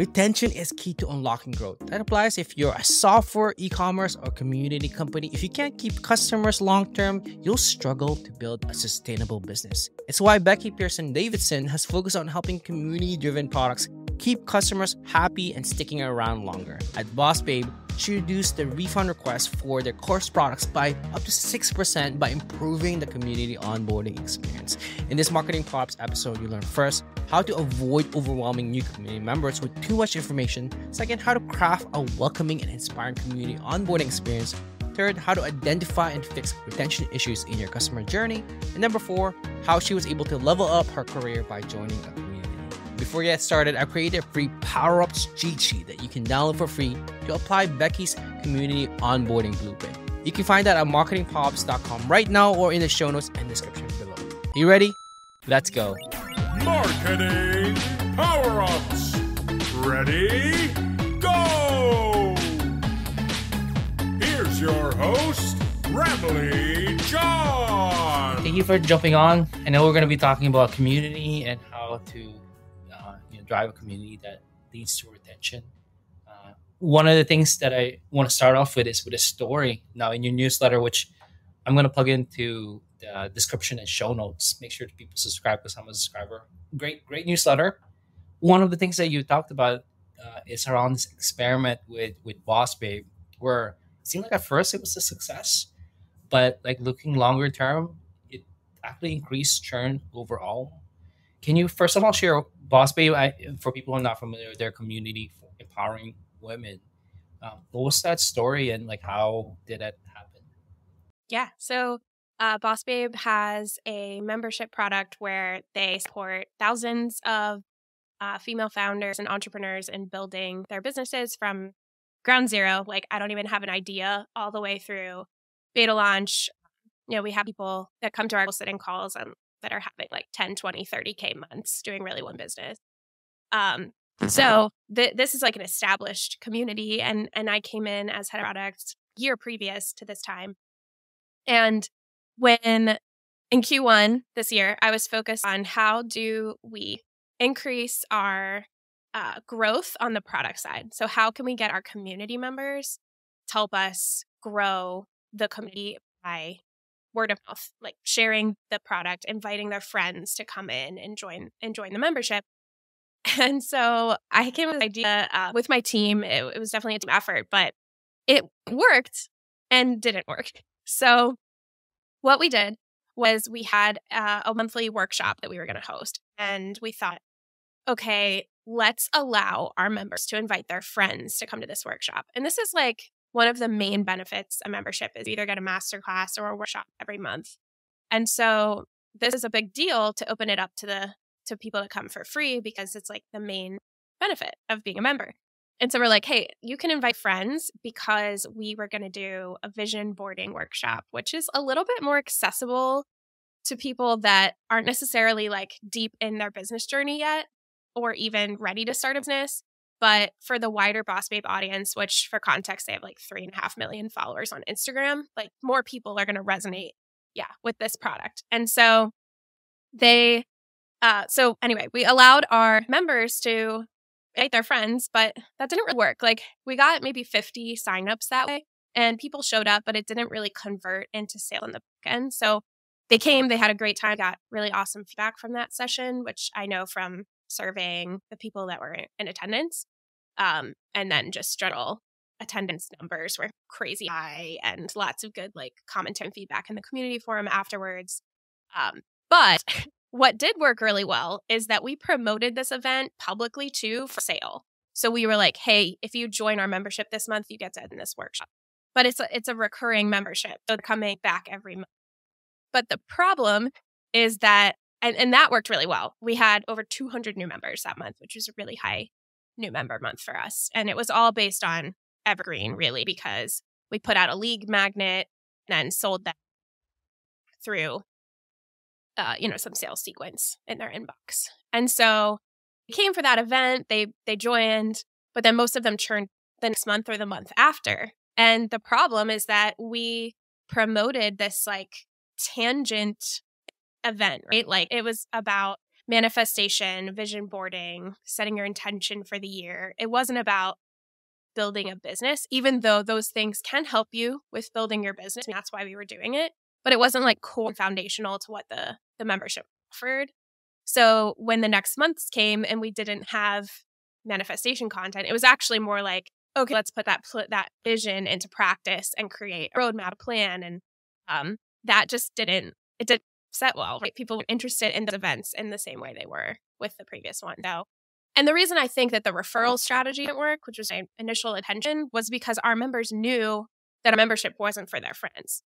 Retention is key to unlocking growth. That applies if you're a software, e commerce, or community company. If you can't keep customers long term, you'll struggle to build a sustainable business. It's why Becky Pierson Davidson has focused on helping community driven products keep customers happy and sticking around longer. At Boss Babe, she reduced the refund request for their course products by up to 6% by improving the community onboarding experience. In this Marketing Props episode, you learn first how to avoid overwhelming new community members with too much information, second, how to craft a welcoming and inspiring community onboarding experience. Third, how to identify and fix retention issues in your customer journey. And number four, how she was able to level up her career by joining a. Before we get started, I created a free Power Ups cheat sheet that you can download for free to apply Becky's community onboarding blueprint. You can find that at marketingpowerups.com right now or in the show notes and description below. You ready? Let's go. Marketing Power Ups. Ready? Go! Here's your host, Ramli John. Thank you for jumping on. I know we're going to be talking about community and how to drive a community that leads to retention. Uh, one of the things that I want to start off with is with a story. Now, in your newsletter, which I'm going to plug into the description and show notes, make sure people subscribe because I'm a subscriber. Great, great newsletter. One of the things that you talked about uh, is around this experiment with with Boss Babe, where it seemed like at first it was a success, but like looking longer term, it actually increased churn overall. Can you first of all share Boss Babe, I, for people who are not familiar, with their community for empowering women. Um, what was that story and like how did that happen? Yeah, so uh, Boss Babe has a membership product where they support thousands of uh, female founders and entrepreneurs in building their businesses from ground zero. Like, I don't even have an idea all the way through beta launch. You know, we have people that come to our sitting calls and that are having like 10, 20, 30K months doing really one business. Um, so th- this is like an established community. And, and I came in as head of product year previous to this time. And when in Q1 this year, I was focused on how do we increase our uh, growth on the product side. So how can we get our community members to help us grow the community by word of mouth, like sharing the product, inviting their friends to come in and join and join the membership. And so I came with an idea uh, with my team. It, it was definitely a team effort, but it worked and didn't work. So what we did was we had uh, a monthly workshop that we were going to host, and we thought, okay, let's allow our members to invite their friends to come to this workshop. And this is like one of the main benefits a membership is either get a master class or a workshop every month. And so this is a big deal to open it up to the to people to come for free because it's like the main benefit of being a member. And so we're like, hey, you can invite friends because we were going to do a vision boarding workshop, which is a little bit more accessible to people that aren't necessarily like deep in their business journey yet or even ready to start a business. But for the wider Boss Babe audience, which for context, they have like three and a half million followers on Instagram, like more people are going to resonate, yeah, with this product. And so they, uh, so anyway, we allowed our members to invite their friends, but that didn't really work. Like we got maybe 50 signups that way and people showed up, but it didn't really convert into sale in the back end. So they came, they had a great time, got really awesome feedback from that session, which I know from surveying the people that were in attendance. Um, and then just general attendance numbers were crazy high and lots of good like comment and feedback in the community forum afterwards. Um, but what did work really well is that we promoted this event publicly too for sale. So we were like, hey, if you join our membership this month, you get to attend this workshop. But it's a, it's a recurring membership. So coming back every month. But the problem is that, and, and that worked really well. We had over 200 new members that month, which was a really high new member month for us. And it was all based on Evergreen, really, because we put out a lead magnet and then sold that through, uh, you know, some sales sequence in their inbox. And so they came for that event. They they joined, but then most of them churned the next month or the month after. And the problem is that we promoted this like tangent event, right? Like it was about manifestation, vision boarding, setting your intention for the year. It wasn't about building a business, even though those things can help you with building your business. That's why we were doing it. But it wasn't like core foundational to what the, the membership offered. So when the next months came and we didn't have manifestation content, it was actually more like, okay, let's put that put that vision into practice and create a roadmap, plan. And um, that just didn't it didn't set well. Right? People were interested in the events in the same way they were with the previous one. So and the reason I think that the referral strategy didn't work, which was my initial intention, was because our members knew that a membership wasn't for their friends.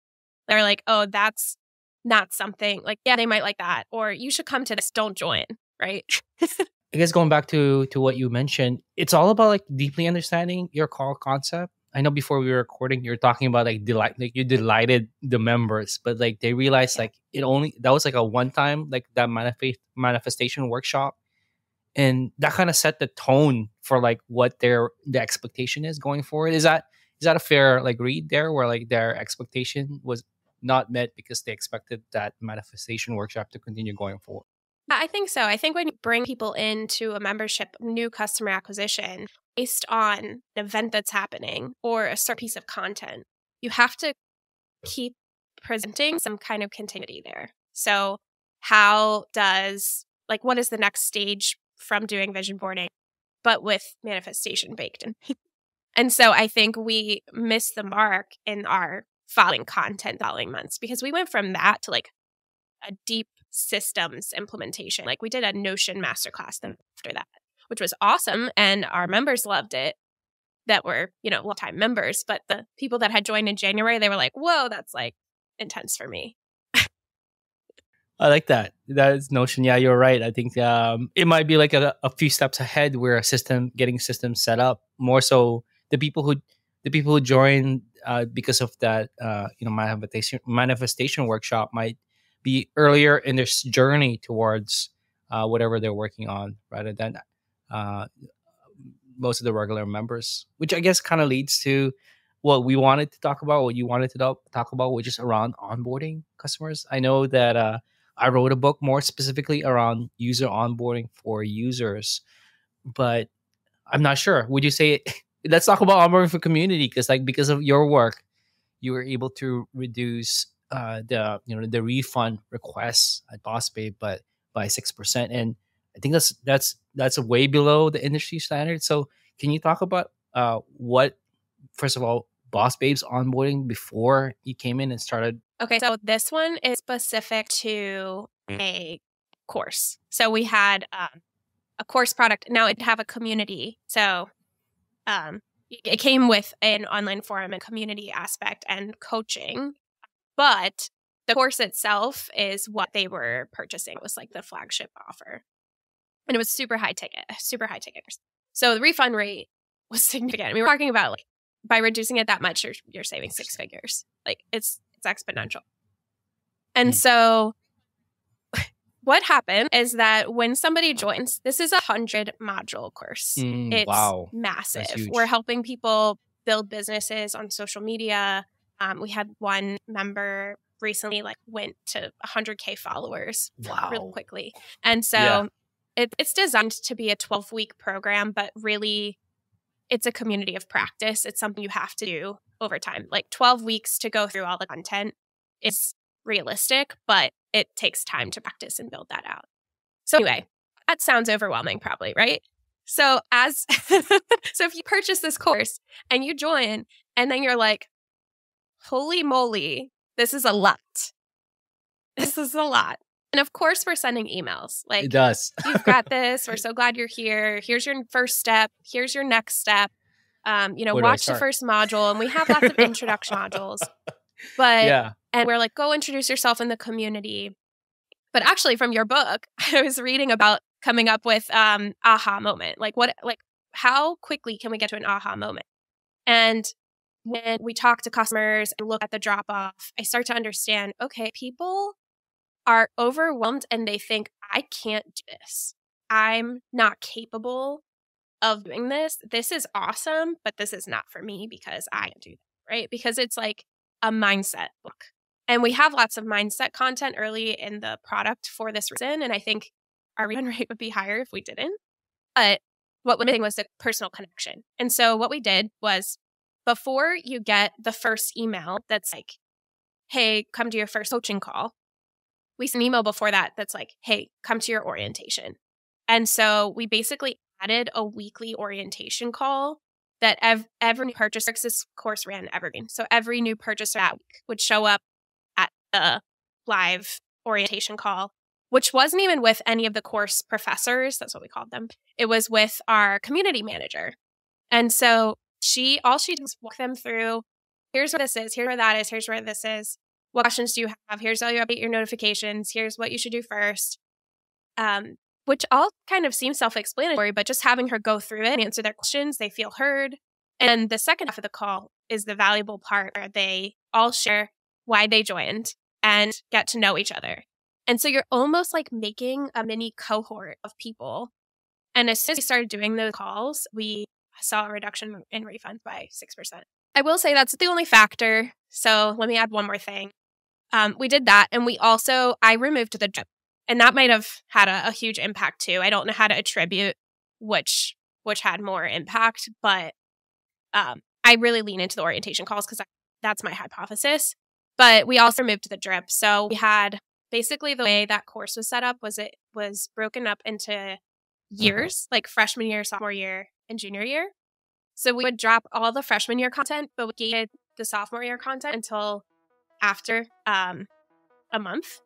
They're like, oh, that's not something like, yeah, they might like that. Or you should come to this, don't join. Right. I guess going back to to what you mentioned, it's all about like deeply understanding your call concept. I know before we were recording, you're talking about like delight, like you delighted the members, but like they realized like it only that was like a one time like that manifest manifestation workshop and that kind of set the tone for like what their the expectation is going forward. Is that is that a fair like read there where like their expectation was not met because they expected that manifestation workshop to continue going forward? I think so. I think when you bring people into a membership new customer acquisition based on an event that's happening or a certain piece of content you have to keep presenting some kind of continuity there so how does like what is the next stage from doing vision boarding, but with manifestation baked in. and so I think we missed the mark in our following content following months because we went from that to like a deep systems implementation. Like we did a Notion masterclass then after that, which was awesome. And our members loved it that were, you know, long time members. But the people that had joined in January, they were like, whoa, that's like intense for me. I like that. That is notion. Yeah, you're right. I think um, it might be like a, a few steps ahead where a system getting systems set up more so the people who the people who join uh, because of that uh, you know manifestation manifestation workshop might be earlier in their journey towards uh, whatever they're working on rather than uh, most of the regular members which i guess kind of leads to what we wanted to talk about what you wanted to talk about which is around onboarding customers i know that uh, I wrote a book more specifically around user onboarding for users, but I'm not sure. Would you say let's talk about onboarding for community because like because of your work, you were able to reduce uh, the you know the refund requests at Boss Babe, but by six percent, and I think that's that's that's way below the industry standard. So can you talk about uh, what first of all Boss Babe's onboarding before you came in and started Okay, so this one is specific to a course. So we had um, a course product. Now it have a community. So um, it came with an online forum and community aspect and coaching, but the course itself is what they were purchasing. It was like the flagship offer, and it was super high ticket, super high ticket. So the refund rate was significant. We were talking about like by reducing it that much, you're you're saving six figures. Like it's it's exponential. And mm. so what happened is that when somebody joins, this is a hundred module course. Mm, it's wow. massive. We're helping people build businesses on social media. Um, we had one member recently like went to 100k followers wow. really quickly, and so yeah. It, it's designed to be a 12 week program, but really, it's a community of practice. It's something you have to do over time. Like 12 weeks to go through all the content is realistic, but it takes time to practice and build that out. So, anyway, that sounds overwhelming, probably, right? So, as so if you purchase this course and you join, and then you're like, holy moly, this is a lot. This is a lot. And of course, we're sending emails. Like, it does. you've got this. We're so glad you're here. Here's your first step. Here's your next step um, you know, Where watch the first module, and we have lots of introduction modules. But yeah, and we're like, go introduce yourself in the community. But actually, from your book, I was reading about coming up with um aha moment. Like what, like how quickly can we get to an aha moment? And when we talk to customers and look at the drop off, I start to understand. Okay, people are overwhelmed and they think I can't do this. I'm not capable of doing this. This is awesome, but this is not for me because I can do that, right? Because it's like a mindset book. And we have lots of mindset content early in the product for this reason. And I think our rerun rate would be higher if we didn't. But what was missing was the personal connection. And so what we did was before you get the first email that's like, hey, come to your first coaching call, we an email before that that's like, hey, come to your orientation. And so we basically added a weekly orientation call that ev- every new purchaser, this course ran evergreen. So every new purchaser that week would show up at the live orientation call, which wasn't even with any of the course professors. That's what we called them. It was with our community manager. And so she, all she did was walk them through here's what this is, here's where that is, here's where this is. What questions do you have? Here's how you update your notifications. Here's what you should do first. Um, which all kind of seems self explanatory, but just having her go through it and answer their questions, they feel heard. And the second half of the call is the valuable part where they all share why they joined and get to know each other. And so you're almost like making a mini cohort of people. And as soon as we started doing those calls, we saw a reduction in refunds by 6%. I will say that's the only factor. So let me add one more thing. Um, we did that. And we also, I removed the drip and that might have had a, a huge impact too. I don't know how to attribute which which had more impact, but um, I really lean into the orientation calls because that's my hypothesis. But we also moved the drip, so we had basically the way that course was set up was it was broken up into mm-hmm. years, like freshman year, sophomore year, and junior year. So we would drop all the freshman year content, but we gated the sophomore year content until after um, a month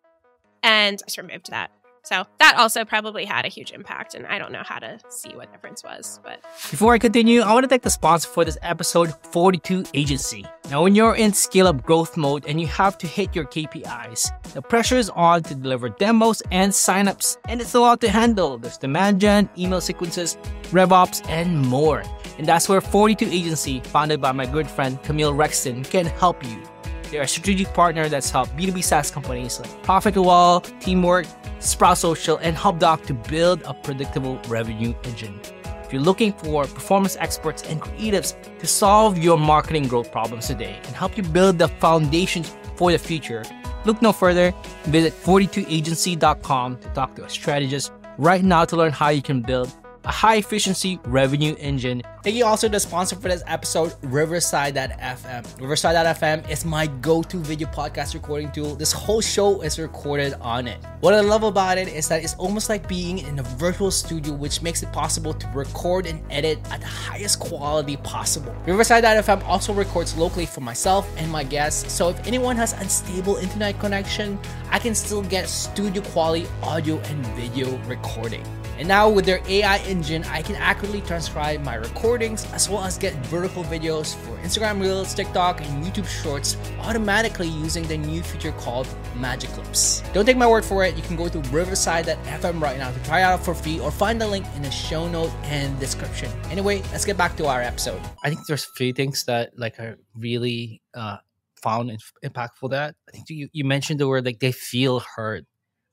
and I just removed that. So that also probably had a huge impact, and I don't know how to see what difference was. But before I continue, I want to thank the sponsor for this episode, 42 Agency. Now, when you're in scale up growth mode and you have to hit your KPIs, the pressure is on to deliver demos and signups, and it's a lot to handle. There's demand gen, email sequences, RevOps, and more. And that's where 42 Agency, founded by my good friend Kamil Rextin, can help you. They're a strategic partner that's helped B2B SaaS companies like Profitwell, Teamwork, Sprout Social, and HubDoc to build a predictable revenue engine. If you're looking for performance experts and creatives to solve your marketing growth problems today and help you build the foundations for the future, look no further. Visit 42agency.com to talk to a strategist right now to learn how you can build a high efficiency revenue engine. Thank you also to the sponsor for this episode, Riverside.fm. Riverside.fm is my go to video podcast recording tool. This whole show is recorded on it. What I love about it is that it's almost like being in a virtual studio, which makes it possible to record and edit at the highest quality possible. Riverside.fm also records locally for myself and my guests, so if anyone has unstable internet connection, I can still get studio quality audio and video recording. And now with their AI engine, I can accurately transcribe my recordings as well as get vertical videos for Instagram Reels, TikTok, and YouTube Shorts automatically using the new feature called Magic Clips. Don't take my word for it. You can go to riverside.fm right now to try out for free or find the link in the show note and description. Anyway, let's get back to our episode. I think there's three things that like are really uh, found impactful. That I think you, you mentioned the word like they feel heard.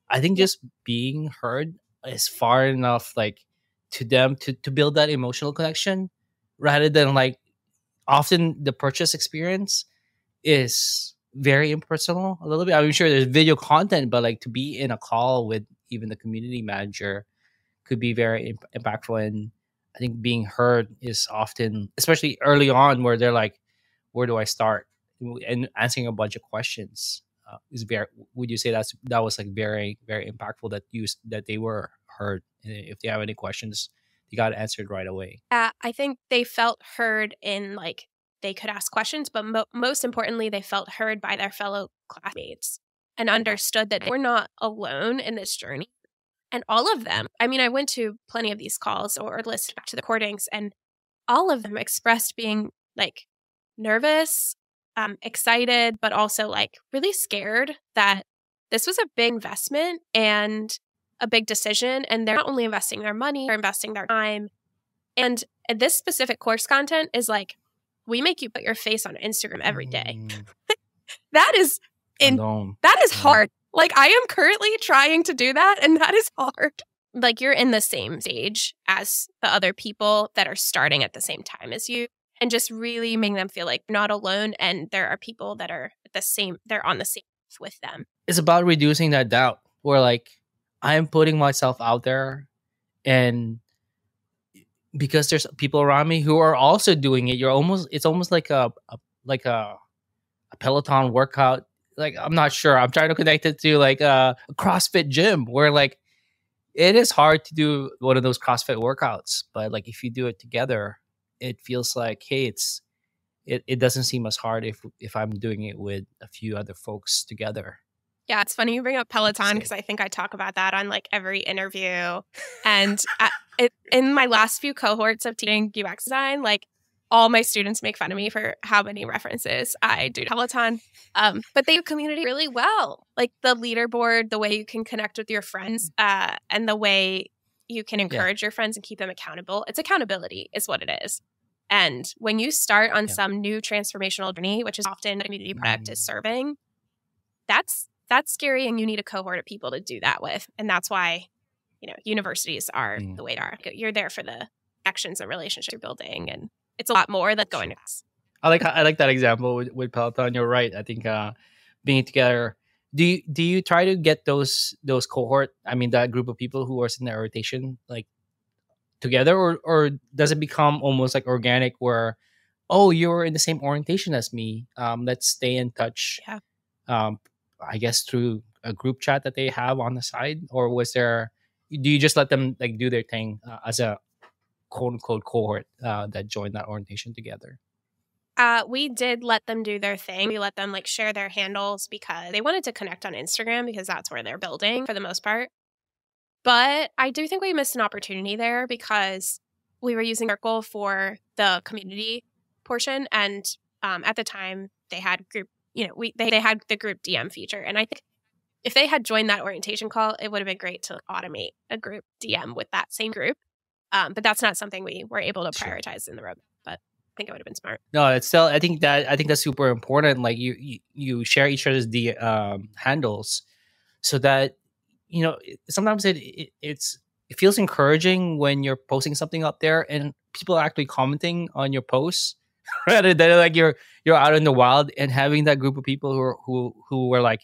I think just being heard is far enough like to them to to build that emotional connection rather than like often the purchase experience is very impersonal a little bit. I'm sure there's video content but like to be in a call with even the community manager could be very imp- impactful and i think being heard is often especially early on where they're like where do i start? And answering a bunch of questions uh, is very would you say that's that was like very very impactful that you that they were heard if they have any questions they got answered right away. Uh, i think they felt heard in like they could ask questions but mo- most importantly they felt heard by their fellow classmates and understood that they were not alone in this journey. And all of them i mean i went to plenty of these calls or listened back to the recordings and all of them expressed being like nervous um, excited, but also like really scared that this was a big investment and a big decision. And they're not only investing their money, they're investing their time. And this specific course content is like, we make you put your face on Instagram every day. Mm. that is in that is hard. Like I am currently trying to do that and that is hard. Like you're in the same stage as the other people that are starting at the same time as you and just really making them feel like not alone and there are people that are the same they're on the same with them it's about reducing that doubt where like I'm putting myself out there and because there's people around me who are also doing it, you're almost it's almost like a, a like a, a Peloton workout. Like I'm not sure. I'm trying to connect it to like a, a CrossFit gym where like it is hard to do one of those CrossFit workouts, but like if you do it together, it feels like hey, it's it, it doesn't seem as hard if if I'm doing it with a few other folks together. Yeah, it's funny you bring up Peloton because I think I talk about that on like every interview. And it, in my last few cohorts of teaching UX design, like all my students make fun of me for how many references I do to Peloton. Um, but they do community really well. Like the leaderboard, the way you can connect with your friends, uh, and the way you can encourage yeah. your friends and keep them accountable. It's accountability, is what it is. And when you start on yeah. some new transformational journey, which is often a community product mm. is serving, that's that's scary and you need a cohort of people to do that with. And that's why, you know, universities are mm. the way they are. You're there for the actions and relationships you're building and it's a lot more than going to I like I like that example with, with Peloton. You're right. I think uh being together do you do you try to get those those cohort i mean that group of people who are in their rotation like together or or does it become almost like organic where oh you're in the same orientation as me um let's stay in touch yeah. um I guess through a group chat that they have on the side, or was there? Do you just let them like do their thing uh, as a quote unquote cohort uh, that joined that orientation together? Uh, we did let them do their thing. We let them like share their handles because they wanted to connect on Instagram because that's where they're building for the most part. But I do think we missed an opportunity there because we were using Circle for the community portion, and um, at the time they had group you know, we they, they had the group DM feature. And I think if they had joined that orientation call, it would have been great to automate a group DM with that same group. Um, but that's not something we were able to prioritize sure. in the road. But I think it would have been smart. No, it's still. I think that I think that's super important. Like you, you, you share each other's the um, handles, so that you know sometimes it, it it's it feels encouraging when you're posting something up there and people are actually commenting on your posts rather than like you're you're out in the wild and having that group of people who are, who who were like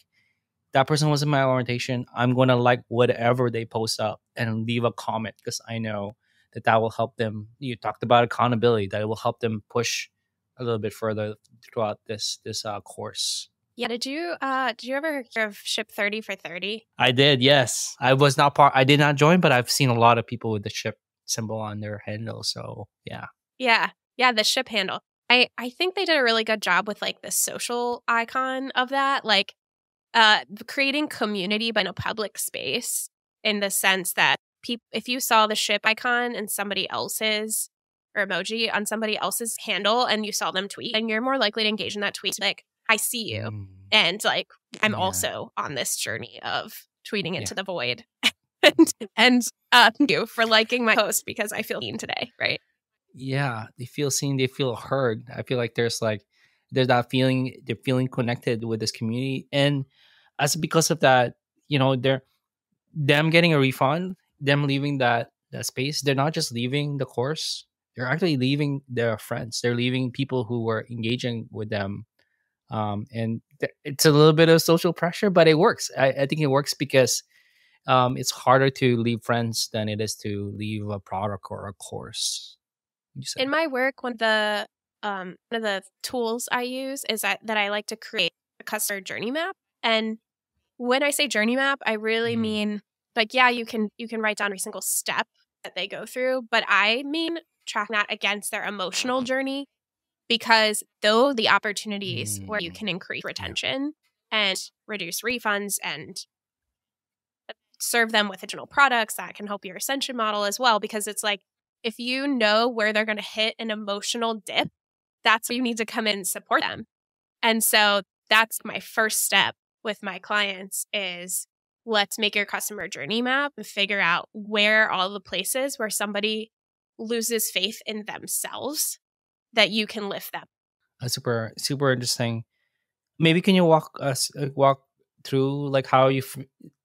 that person was in my orientation. I'm gonna like whatever they post up and leave a comment because i know that that will help them. You talked about accountability that it will help them push a little bit further throughout this this uh, course. Yeah did you uh did you ever hear of ship 30 for 30 i did yes. I was not part i did not join but i've seen a lot of people with the ship symbol on their handle so yeah. Yeah. Yeah the ship handle I I think they did a really good job with like the social icon of that, like uh creating community but in a public space in the sense that people if you saw the ship icon and somebody else's or emoji on somebody else's handle and you saw them tweet and you're more likely to engage in that tweet like I see you mm. and like I'm yeah. also on this journey of tweeting into yeah. the void. and and uh, thank you for liking my post because I feel mean today, right? Yeah they feel seen they feel heard. I feel like there's like there's that feeling they're feeling connected with this community and as because of that you know they're them getting a refund them leaving that that space they're not just leaving the course they're actually leaving their friends they're leaving people who were engaging with them um, and th- it's a little bit of social pressure but it works. I, I think it works because um, it's harder to leave friends than it is to leave a product or a course in my work, one of the um, one of the tools I use is that, that I like to create a customer journey map. And when I say journey map, I really mm. mean like yeah, you can you can write down every single step that they go through, but I mean track that against their emotional journey because though the opportunities mm. where you mm. can increase retention and reduce refunds and serve them with additional products that can help your ascension model as well because it's like if you know where they're going to hit an emotional dip, that's where you need to come in and support them. And so that's my first step with my clients is let's make your customer journey map and figure out where all the places where somebody loses faith in themselves that you can lift them. That's super super interesting. Maybe can you walk us uh, walk through like how you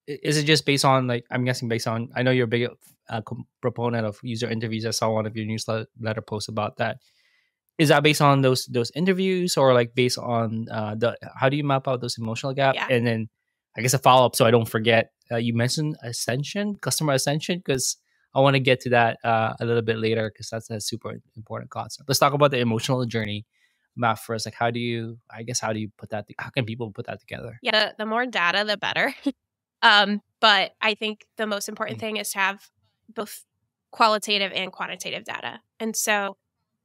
is it just based on like I'm guessing based on I know you're a big uh, proponent of user interviews. I saw one of your newsletter posts about that. Is that based on those those interviews or like based on uh, the how do you map out those emotional gaps? Yeah. And then I guess a follow up so I don't forget uh, you mentioned ascension, customer ascension, because I want to get to that uh, a little bit later because that's a super important concept. Let's talk about the emotional journey map first. Like, how do you? I guess how do you put that? How can people put that together? Yeah, the, the more data, the better. um, but I think the most important Mm. thing is to have both qualitative and quantitative data. And so,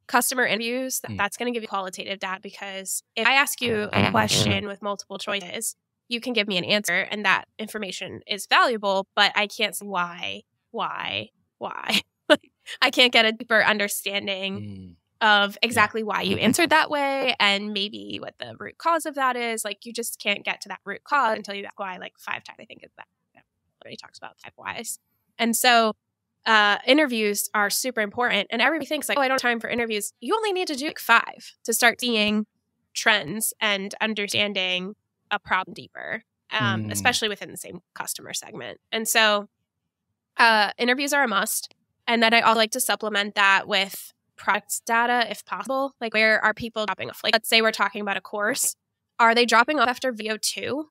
customer interviews th- Mm. that's going to give you qualitative data because if I ask you a question with multiple choices, you can give me an answer, and that information is valuable. But I can't say why, why, why. I can't get a deeper understanding Mm. Of exactly why you answered that way and maybe what the root cause of that is. Like you just can't get to that root cause until you ask why like five times. I think is that he talks about five whys. And so uh, interviews are super important. And everybody thinks like, oh, I don't have time for interviews. You only need to do like five to start seeing trends and understanding a problem deeper, um, Mm. especially within the same customer segment. And so uh, interviews are a must. And then I also like to supplement that with product data if possible. Like, where are people dropping off? Like, let's say we're talking about a course. Are they dropping off after VO two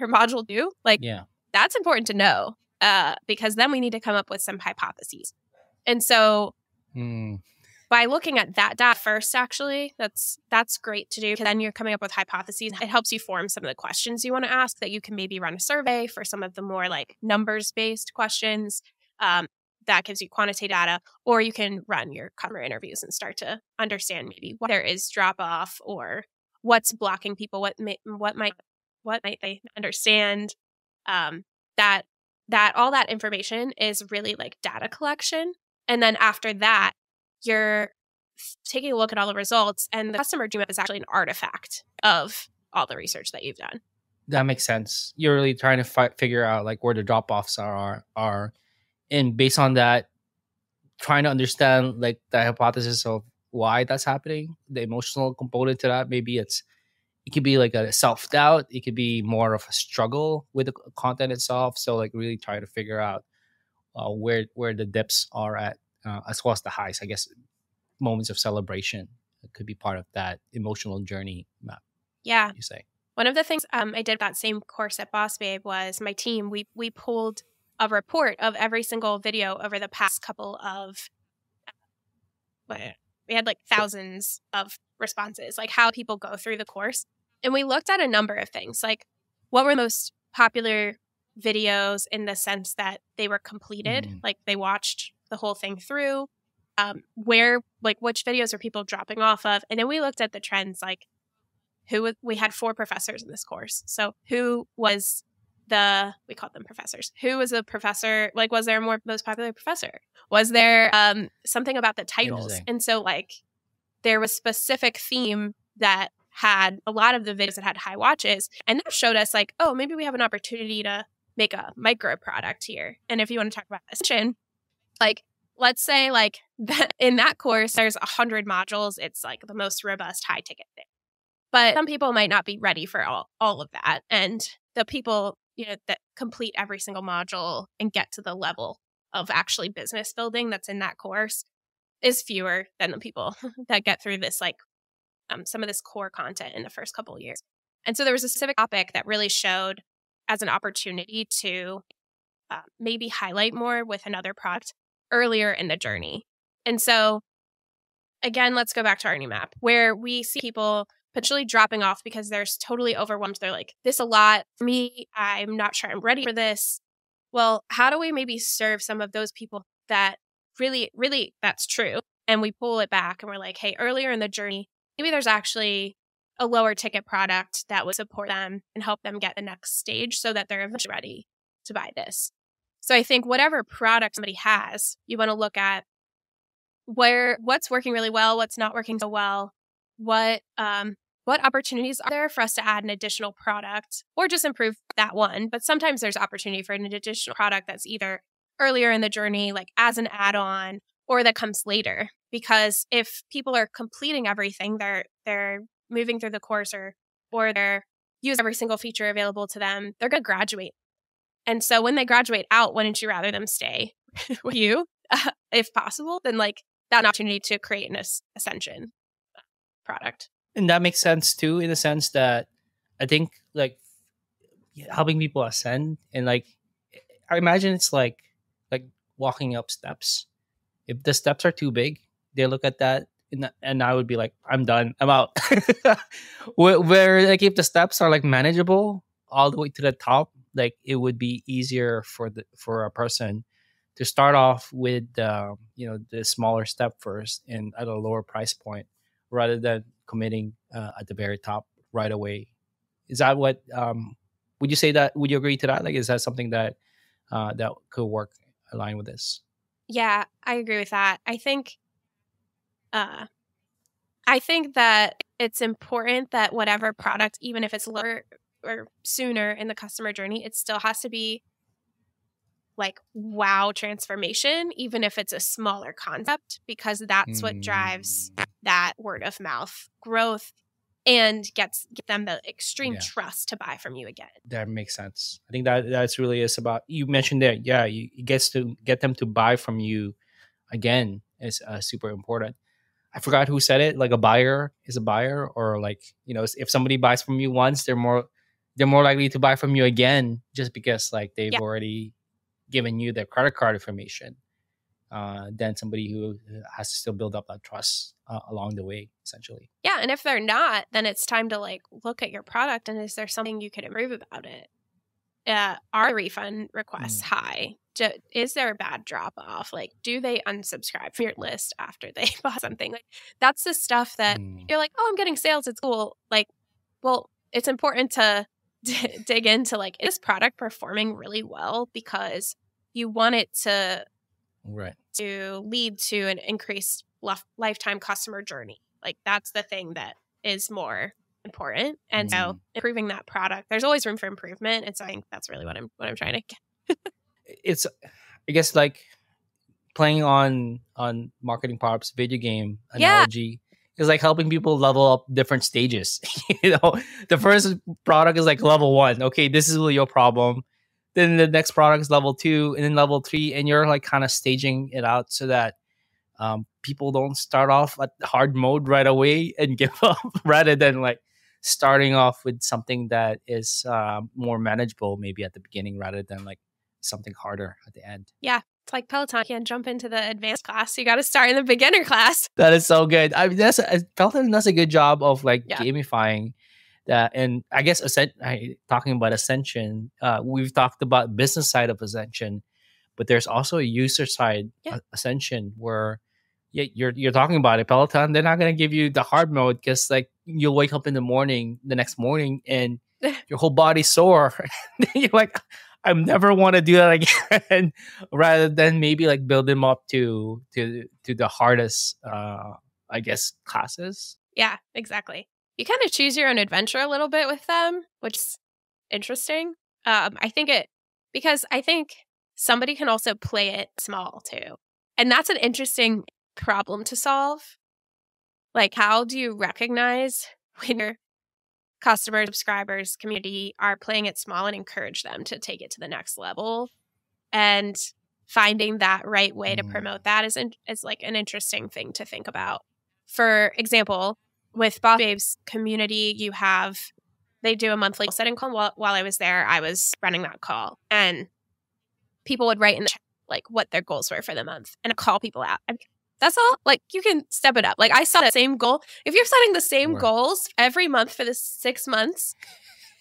or module two? Like, Yeah. that's important to know uh, because then we need to come up with some hypotheses. And so Mm. by looking at that data first, actually, that's that's great to do. Then you're coming up with hypotheses. It helps you form some of the questions you want to ask. That you can maybe run a survey for some of the more like numbers based questions. Um, that gives you quantitative data, or you can run your customer interviews and start to understand maybe what there is drop off or what's blocking people. What may, what might what might they understand? Um, that that all that information is really like data collection, and then after that you're taking a look at all the results and the customer map is actually an artifact of all the research that you've done That makes sense. You're really trying to fi- figure out like where the drop offs are are, and based on that, trying to understand like the hypothesis of why that's happening, the emotional component to that. Maybe it's it could be like a self doubt. It could be more of a struggle with the content itself. So like really try to figure out uh, where where the dips are at, uh, as well as the highs. I guess moments of celebration could be part of that emotional journey map. yeah You say. one of the things um, i did that same course at boss babe was my team we we pulled a report of every single video over the past couple of what we had like thousands of responses like how people go through the course. And we looked at a number of things like what were the most popular videos in the sense that they were completed Mhm. like they watched the whole thing through um, where like which videos are people dropping off of? And then we looked at the trends like who we had four professors in this course. So who was the we called them professors. Who was a professor? Like was there a more most popular professor? Was there um something about the titles? And so like there was specific theme that had a lot of the videos that had high watches and that showed us like oh maybe we have an opportunity to make a micro product here. And if you want to talk about ascension like let's say like that in that course there's a hundred modules it's like the most robust high ticket thing. But some people might not be ready for all, all of that and the people you know that complete every single module and get to the level of actually business building that's in that course is fewer than the people that get through this like um, some of this core content in the first couple years. And so there was a specific topic that really showed as an opportunity to uh, maybe highlight more with another product earlier in the journey. And so again let's go back to our new map where we see people potentially dropping off because they're totally overwhelmed. They're like, this a lot for me. I'm not sure I'm ready for this. Well, how do we maybe serve some of those people that really, really that's true? And we pull it back and we're like, hey, earlier in the journey, maybe there's actually a lower ticket product that would support them and help them get the next stage so that they're eventually ready to buy this. So I think whatever product somebody has, you want to look at where what's working really well, what's not working so well, what um what opportunities are there for us to add an additional product or just improve that one? But sometimes there's opportunity for an additional product that's either earlier in the journey like as an add-on or that comes later. Because if people are completing everything they're they're moving through the course or or they're use every single feature available to them they're going to graduate. And so when they graduate out wouldn't you rather them stay with you if possible than like that opportunity to create an as- ascension product and that makes sense too in the sense that i think like helping people ascend and like I imagine it's like like walking up steps. If the steps are too big, they look at that and, I would be like, I'm done. I'm out. where, where like if the steps are like manageable all the way to the top, like it would be easier for the for a person to start off with uh, you know the smaller step first and at a lower price point rather than committing uh, at the very top right away. Is that what um, would you say that would you agree to that? Like is that something that uh, that could work align with this? Yeah, I agree with that. I think uh I think that it's important that whatever product, even if it's lower or sooner in the customer journey, it still has to be like wow transformation, even if it's a smaller concept, because that's mm. what drives mm. that word of mouth growth and gets get them the extreme yeah. trust to buy from you again. That makes sense. I think that that's really is about you mentioned that yeah, you it gets to get them to buy from you again is uh, super important. I forgot who said it. Like a buyer is a buyer, or like you know, if somebody buys from you once, they're more they're more likely to buy from you again just because like they've yeah. already given you their credit card information uh, than somebody who has to still build up that trust uh, along the way, essentially. Yeah, and if they're not, then it's time to like look at your product and is there something you could improve about it? Uh, are refund requests mm. high? Do, is there a bad drop off? Like, do they unsubscribe from your list after they bought something? Like, that's the stuff that mm. you're like, oh, I'm getting sales. It's cool. Like, well, it's important to d- dig into like, is product performing really well? Because you want it to right to lead to an increased lef- lifetime customer journey. Like that's the thing that is more important. And mm. so improving that product, there's always room for improvement. And so I think that's really what I'm what I'm trying to get. it's I guess like playing on on marketing pops video game analogy yeah. is like helping people level up different stages. you know, the first product is like level one. Okay, this is really your problem then the next product is level two and then level three and you're like kind of staging it out so that um, people don't start off at hard mode right away and give up rather than like starting off with something that is uh, more manageable maybe at the beginning rather than like something harder at the end. Yeah it's like peloton you can't jump into the advanced class you got to start in the beginner class. That is so good. I mean that's a, peloton does a good job of like yeah. gamifying that and i guess ascent, I, talking about ascension uh, we've talked about business side of ascension but there's also a user side yeah. ascension where yeah, you're you're talking about it peloton they're not going to give you the hard mode because like you'll wake up in the morning the next morning and your whole body's sore. You're like i never want to do that again. Rather than maybe like build them up to to to the hardest uh i guess classes. Yeah exactly you kind of choose your own adventure a little bit with them, which is interesting. Um, I think it because I think somebody can also play it small too. And that's an interesting problem to solve. Like, how do you recognize when your customers, subscribers, community are playing it small and encourage them to take it to the next level? And finding that right way to mm. promote that is, in, is like an interesting thing to think about. For example, with Boss Babes community, you have they do a monthly setting call. While, while I was there, I was running that call, and people would write in the chat, like what their goals were for the month, and call people out. I mean, that's all. Like you can step it up. Like I saw the same goal. If you're setting the same goals every month for the six months,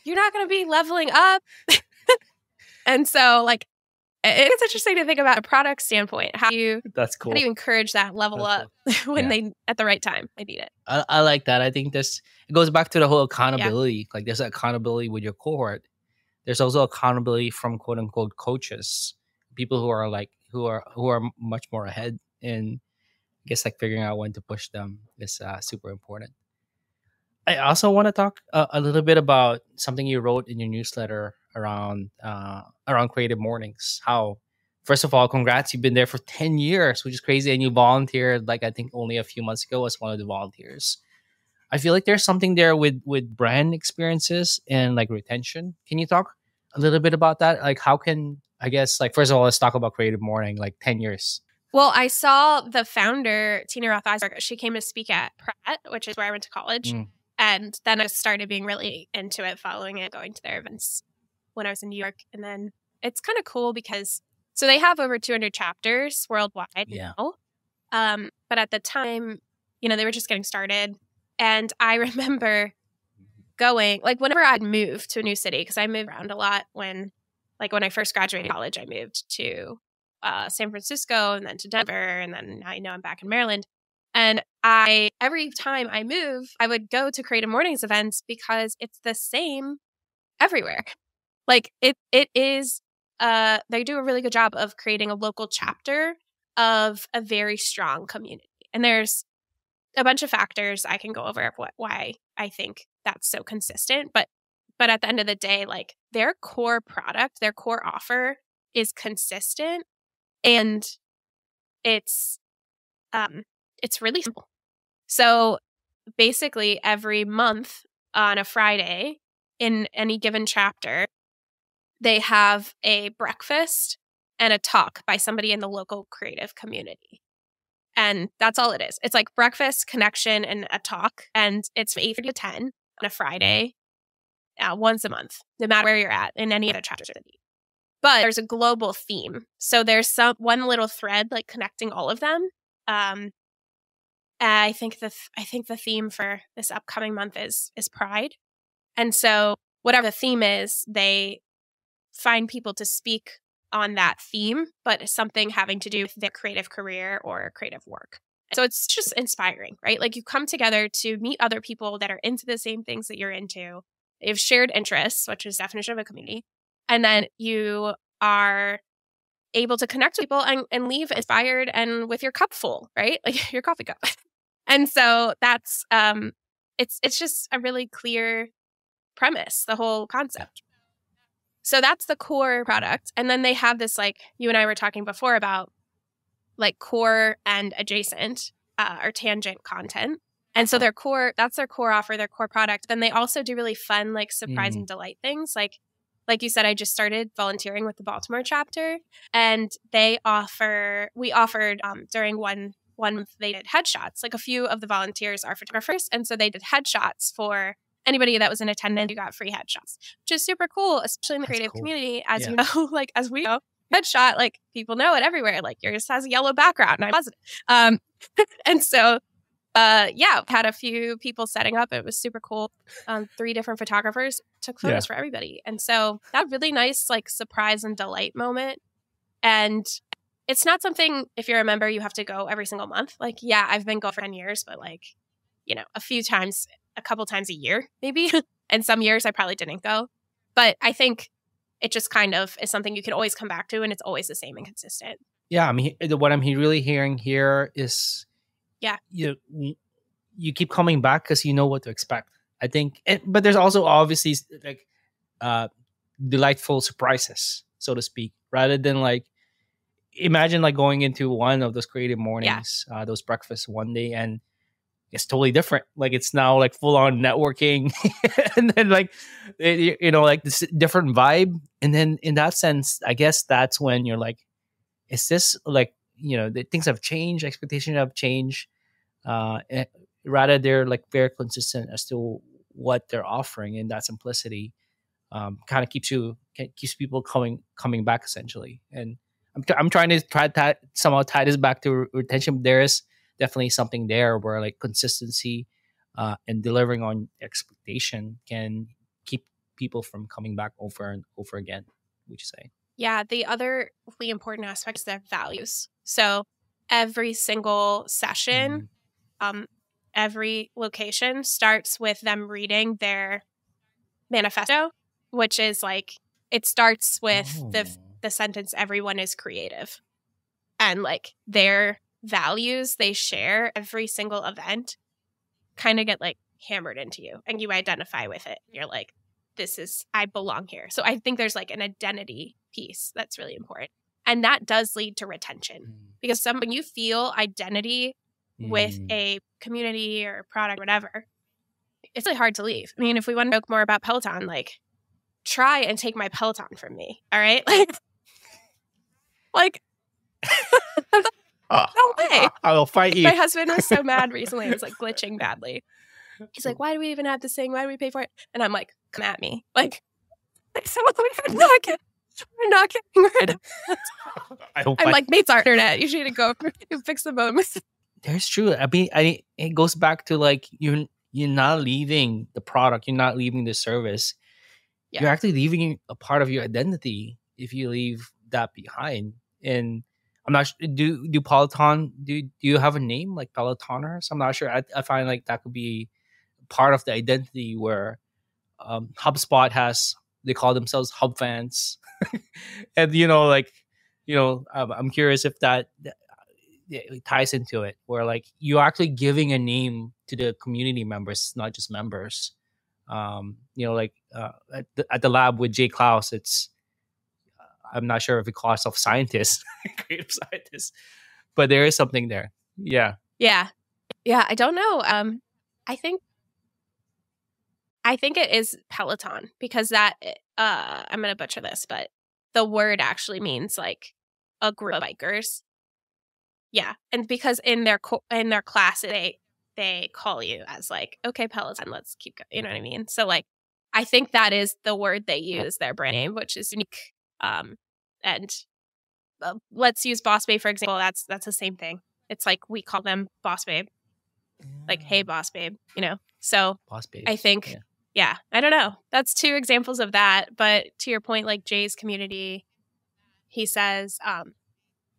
you're not going to be leveling up. and so, like it's interesting to think about a product standpoint. How do you that's cool. How do you encourage that level that's up cool. when yeah. they at the right time I need it? I, I, like that. I think this it goes back to the whole accountability. Yeah. Like there's accountability with your cohort. There's also accountability from quote unquote coaches, people who are like who are who are much more ahead in I guess like figuring out when to push them is uh, super important. I also want to talk uh, a little bit about something you wrote in your newsletter around uh, around Creative Mornings. How first of all, congrats! You've been there for ten years, which is crazy, and you volunteered like I think only a few months ago as one of the volunteers. I feel like there's something there with with brand experiences and like retention. Can you talk a little bit about that? Like, how can I guess like first of all, let's talk about Creative Morning, like ten years. Well, I saw the founder, Tina Roth Eisenberg. She came to speak at Pratt, which is where I went to college. Mm. And then I started being really into it, following it, going to their events when I was in New York. And then it's kind of cool because so they have over 200 chapters worldwide Yeah. now. Um, but at the time, you know, they were just getting started. And I remember going, like, whenever I'd move to a new city, because I moved around a lot when, like, when I first graduated college, I moved to uh, San Francisco and then to Denver. And then I know I'm back in Maryland. And I, every time I move, I would go to Creative Mornings events because it's the same everywhere. Like, it, it is uh, they do a really good job of creating a local chapter of a very strong community. And there's a bunch of factors I can go over of what why I think that's so consistent. But but at the end of the day, like their core product, their core offer is consistent and it's um it's really simple. So basically every month on a Friday in any given chapter, they have a breakfast and a talk by somebody in the local creative community. And that's all it is. It's like breakfast, connection, and a talk. And it's 8 to 10 on a Friday, uh, once a month, no matter where you're at in any other chapter city. But there's a global theme. So there's some one little thread like connecting all of them. Um, I think the th- I think the theme for this upcoming month is is pride. And so whatever the theme is, they find people to speak on that theme, but something having to do with their creative career or creative work. So it's just inspiring, right? Like you come together to meet other people that are into the same things that you're into. Have shared interests, which is definition of a community. And then you are able to connect with people and, and leave inspired and with your cup full, right? Like your coffee cup. and so that's um it's it's just a really clear premise, the whole concept. So that's the core product. And then they have this, like you and I were talking before about like core and adjacent uh, or tangent content. And so their core, that's their core offer, their core product. Then they also do really fun, like surprise Mm. and delight things. Like, like you said, I just started volunteering with the Baltimore chapter and they offer, we offered um, during one, one they did headshots. Like a few of the volunteers are photographers. And so they did headshots for anybody that was in attendance you got free headshots, which is super cool, especially in the That's creative cool. community. As Yeah. you know, like as we know, headshot, like people know it everywhere. Like yours has a yellow background, and I'm positive. Um, and so, uh, yeah, had a few people setting up. It was super cool. Um, three different photographers took photos for everybody, and so that really nice like surprise and delight moment. And it's not something if you're a member you have to go every single month. Like, yeah, I've been going for ten years, but like, you know, a few times, a couple times a year, maybe. and some years I probably didn't go, but I think it just kind of is something you can always come back to, and it's always the same and consistent. yeah i mean what i'm really hearing here is Yeah. you you keep coming back because you know what to expect i think and, but there's also obviously like uh delightful surprises so to speak rather than like imagine like going into one of those creative mornings uh those breakfasts one day and it's totally different. Like it's now like full on networking and then like it- you know like this different vibe. And then in that sense i guess that's when you're like is this like you know the things have changed expectations have changed uh eh, rather they're like very consistent as to what they're offering and that simplicity um kind of keeps you keeps people coming coming back essentially. And i'm, tr- I'm trying to try to somehow tie this back to re- retention. There is definitely something there where like consistency uh and delivering on expectation can keep people from coming back over and over again would you say Yeah, the other really important aspect is their values. So every single session, um, every location starts with them reading their manifesto, which is like it starts with the Oh. the sentence "Everyone is creative," and like their values they share every single event kind of get like hammered into you, and you identify with it. You're like, "This is I belong here." So I think there's like an identity piece that's really important, and that does lead to retention because some when you feel identity with Mm. a community or product, whatever, it's really hard to leave. I mean, if we want to talk more about Peloton, like try and take my Peloton from me. All right. Like, like no way. I will fight you. My husband was so mad recently. It was like glitching badly. He's like, why do we even have this thing? Why do we pay for it? And I'm like, come at me. Like, like so we could not get We're not getting rid of. I hope I'm like, mate's our internet. You should go fix the modem. There's true. I mean, I it goes back to like you're you're not leaving the product, you're not leaving the service. Yeah. You're actually leaving a part of your identity if you leave that behind. And I'm not sure. Do do Peloton do do you have a name like Pelotoners? I'm not sure. I, I find like that could be part of the identity where um, HubSpot has they call themselves Hub fans, and you know like you know I'm, curious if that it ties into it where like you're actually giving a name to the community members not just members um you know like uh, at, the, at the lab with Jay Clouse it's i'm not sure if we call ourselves scientists creative scientists but there is something there yeah Yeah. Yeah, I don't know. Um I think I think it is Peloton because that uh I'm going to butcher this, but the word actually means like a group of bikers. Yeah, and because in their co- in their class they they call you as like, okay, Peloton, let's keep going. You know what I mean? So like I think that is the word they use their brand name, which is unique. Um and uh, let's use Boss Babe for example. That's that's the same thing. It's like we call them Boss Babe like hey boss babe you know so boss babe i think Yeah. yeah. i don't know that's two examples of that but to your point like jay's community he says um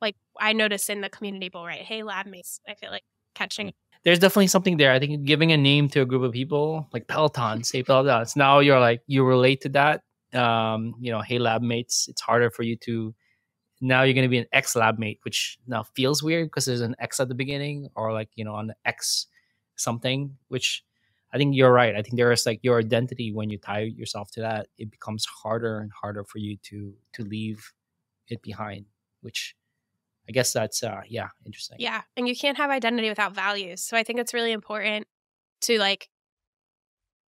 like i noticed in the community bowl right hey lab mates i feel like catching there's definitely something there. I think giving a name to a group of people, like Peloton, say Peloton. So now you're like you relate to that. Um, you know, hey lab mates, it's harder for you to now you're gonna be an ex lab mate, which now feels weird because there's an X at the beginning, or like, you know, on the X something, which I think you're right. I think there is like your identity when you tie yourself to that, it becomes harder and harder for you to to leave it behind, which I guess that's uh yeah, interesting. yeah and you can't have identity without values so i think it's really important to like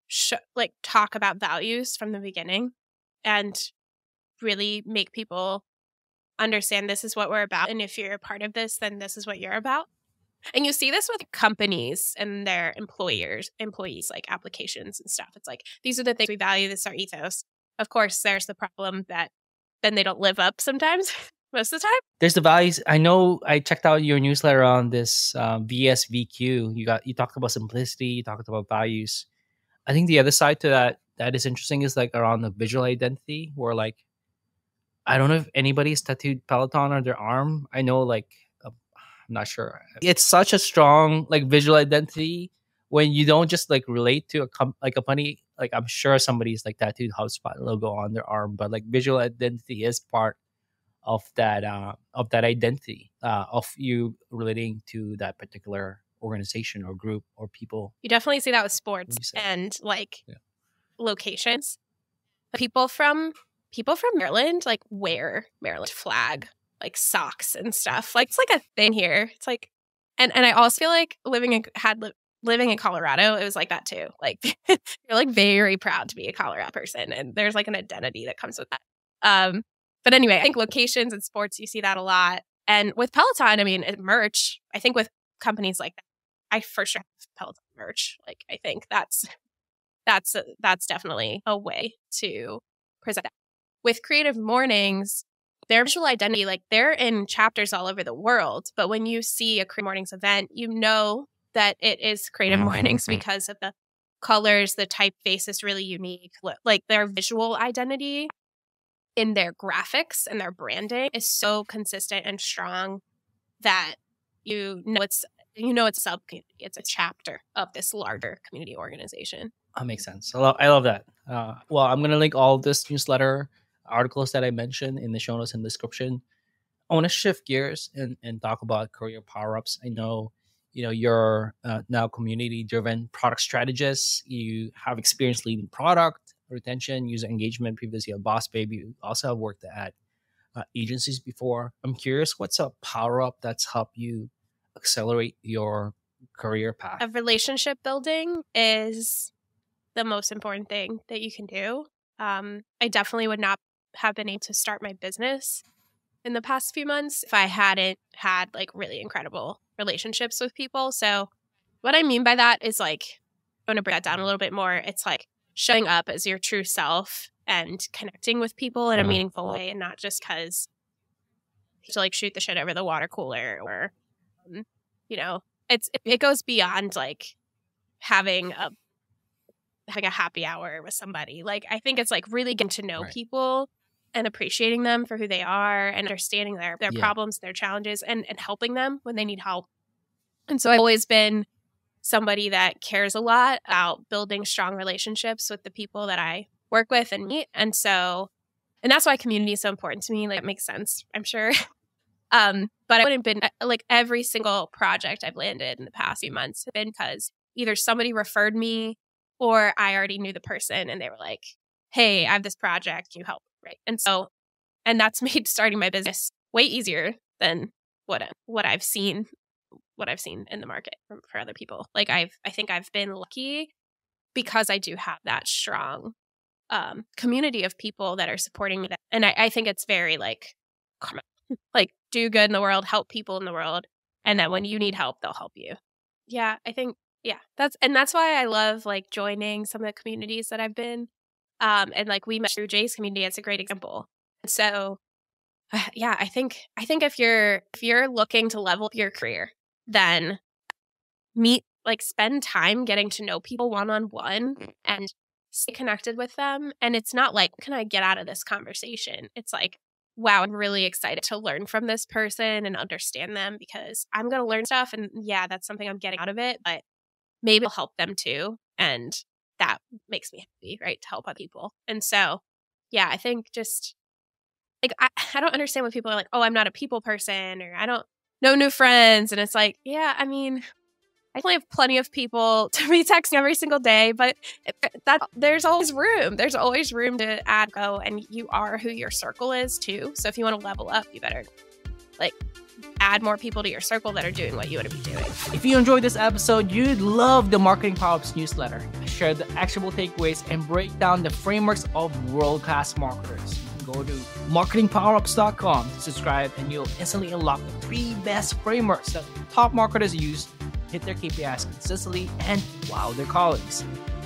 sh- like talk about values from the beginning and really make people understand this is what we're about and if you're a part of this then this is what you're about and you see this with companies and their employers employees like applications and stuff it's like these are the things we value this is our ethos of course there's the problem that then they don't live up sometimes most of the time there's the values. I know I checked out your newsletter on this um, VSVQ. You got you talked about simplicity. You talked about values. I think the other side to that that is interesting is like around the visual identity, where like I don't know if anybody's tattooed Peloton on their arm. I know like uh, I'm not sure. It's such a strong like visual identity when you don't just like relate to a com- like a company. Like I'm sure somebody's like tattooed HubSpot logo on their arm, but like visual identity is part of that uh, of that identity uh, of you relating to that particular organization or group or people. You definitely see that with sports and like Yeah. Locations. People from people from Maryland like wear Maryland flag like socks and stuff. Like it's like a thing here. It's like and and I also feel like living in had li- living in Colorado, it was like that too. Like you're like very proud to be a Colorado person and there's like an identity that comes with that. Um but anyway, I think locations and sports you see that a lot. And with Peloton, I mean, merch, I think with companies like that I for sure have Peloton merch. Like I think that's that's a, that's definitely a way to present that. With creative mornings, their visual identity, like they're in chapters all over the world, but when you see a creative mornings event, you know that it is creative mm-hmm, mornings mm-hmm. because of the colors, the typeface is really unique. Like their visual identity in their graphics and their branding is so consistent and strong that you know it's you know it's a sub community. It's a chapter of this larger community organization. That makes sense. I love, I love that. Uh, well, I'm gonna link all this newsletter articles that I mentioned in the show notes and description. I want to shift gears and, and talk about career power ups. I know you know you're uh, now community driven product strategist. You have experience leading product retention, user engagement. Previously at Boss Babe, you also have worked at uh, agencies before. I'm curious, what's a power up that's helped you accelerate your career path? Of relationship building is the most important thing that you can do. Um, I definitely would not have been able to start my business in the past few months if I hadn't had like really incredible relationships with people. So, what I mean by that is like, I'm going to break that down a little bit more. It's like showing up as your true self and connecting with people in a Uh-huh. meaningful way and not just because to like shoot the shit over the water cooler or um, you know it's it goes beyond like having a having a happy hour with somebody. Like i think it's like really getting to know Right. people and appreciating them for who they are and understanding their their Yeah. problems their challenges and and helping them when they need help. And so i've always been somebody that cares a lot about building strong relationships with the people that i work with and meet. And so and that's why community is so important to me. Like it makes sense i'm sure. Um but i wouldn't been like every single project i've landed in the past few months have been because either somebody referred me or i already knew the person and they were like hey i have this project can you help right and so and that's made starting my business way easier than what what i've seen what i've seen in the market from, for other people like i've i think i've been lucky because i do have that strong um, community of people that are supporting me. And I, I think it's very like, like do good in the world, help people in the world, and that when you need help, they'll help you. Yeah, I think yeah, that's and that's why I love like joining some of the communities that I've been. Um, and like we met through Jay's community, it's a great example. So, yeah, I think I think if you're if you're looking to level your career, then meet like spend time getting to know people one on one and stay connected with them. And it's not like, can I get out of this conversation? It's like, wow, I'm really excited to learn from this person and understand them because I'm going to learn stuff. And yeah, that's something I'm getting out of it, but maybe it'll help them too. And that makes me happy, right? To help other people. And so, yeah, I think just like, I, I don't understand when people are like, oh, I'm not a people person or I don't know new friends. And it's like, yeah, I mean, I definitely have plenty of people to be texting every single day, but eh, eh, that there's always room. There's always room to add go, and you are who your circle is too. So if you want to level up, you better like add more people to your circle that are doing what you want to be doing. If you enjoyed this episode, you'd love the Marketing Power Ups newsletter. I share the actionable takeaways and break down the frameworks of world class marketers. Go to marketingpowerups.com to subscribe, and you'll instantly unlock the three best frameworks that top marketers use to hit their KPIs consistently and wow their colleagues.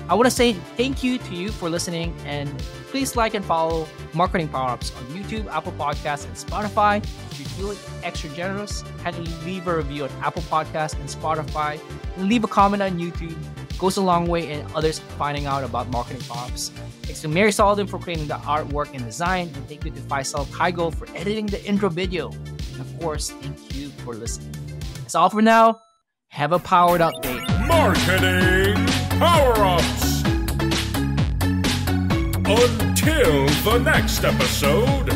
I want to say thank you to you for listening, and please like and follow Marketing Power Ups on YouTube, Apple Podcasts, and Spotify. If you're feeling extra generous, kindly leave a review on Apple Podcasts and Spotify, and leave a comment on YouTube. Goes a long way in others finding out about Marketing Power Ups. Thanks to Mary Sullivan for creating the artwork and design, and thank you to Faisal Kaigo for editing the intro video. And of course, thank you for listening. That's all for now. Have a powered up day. Marketing Power Ups. Until the next episode,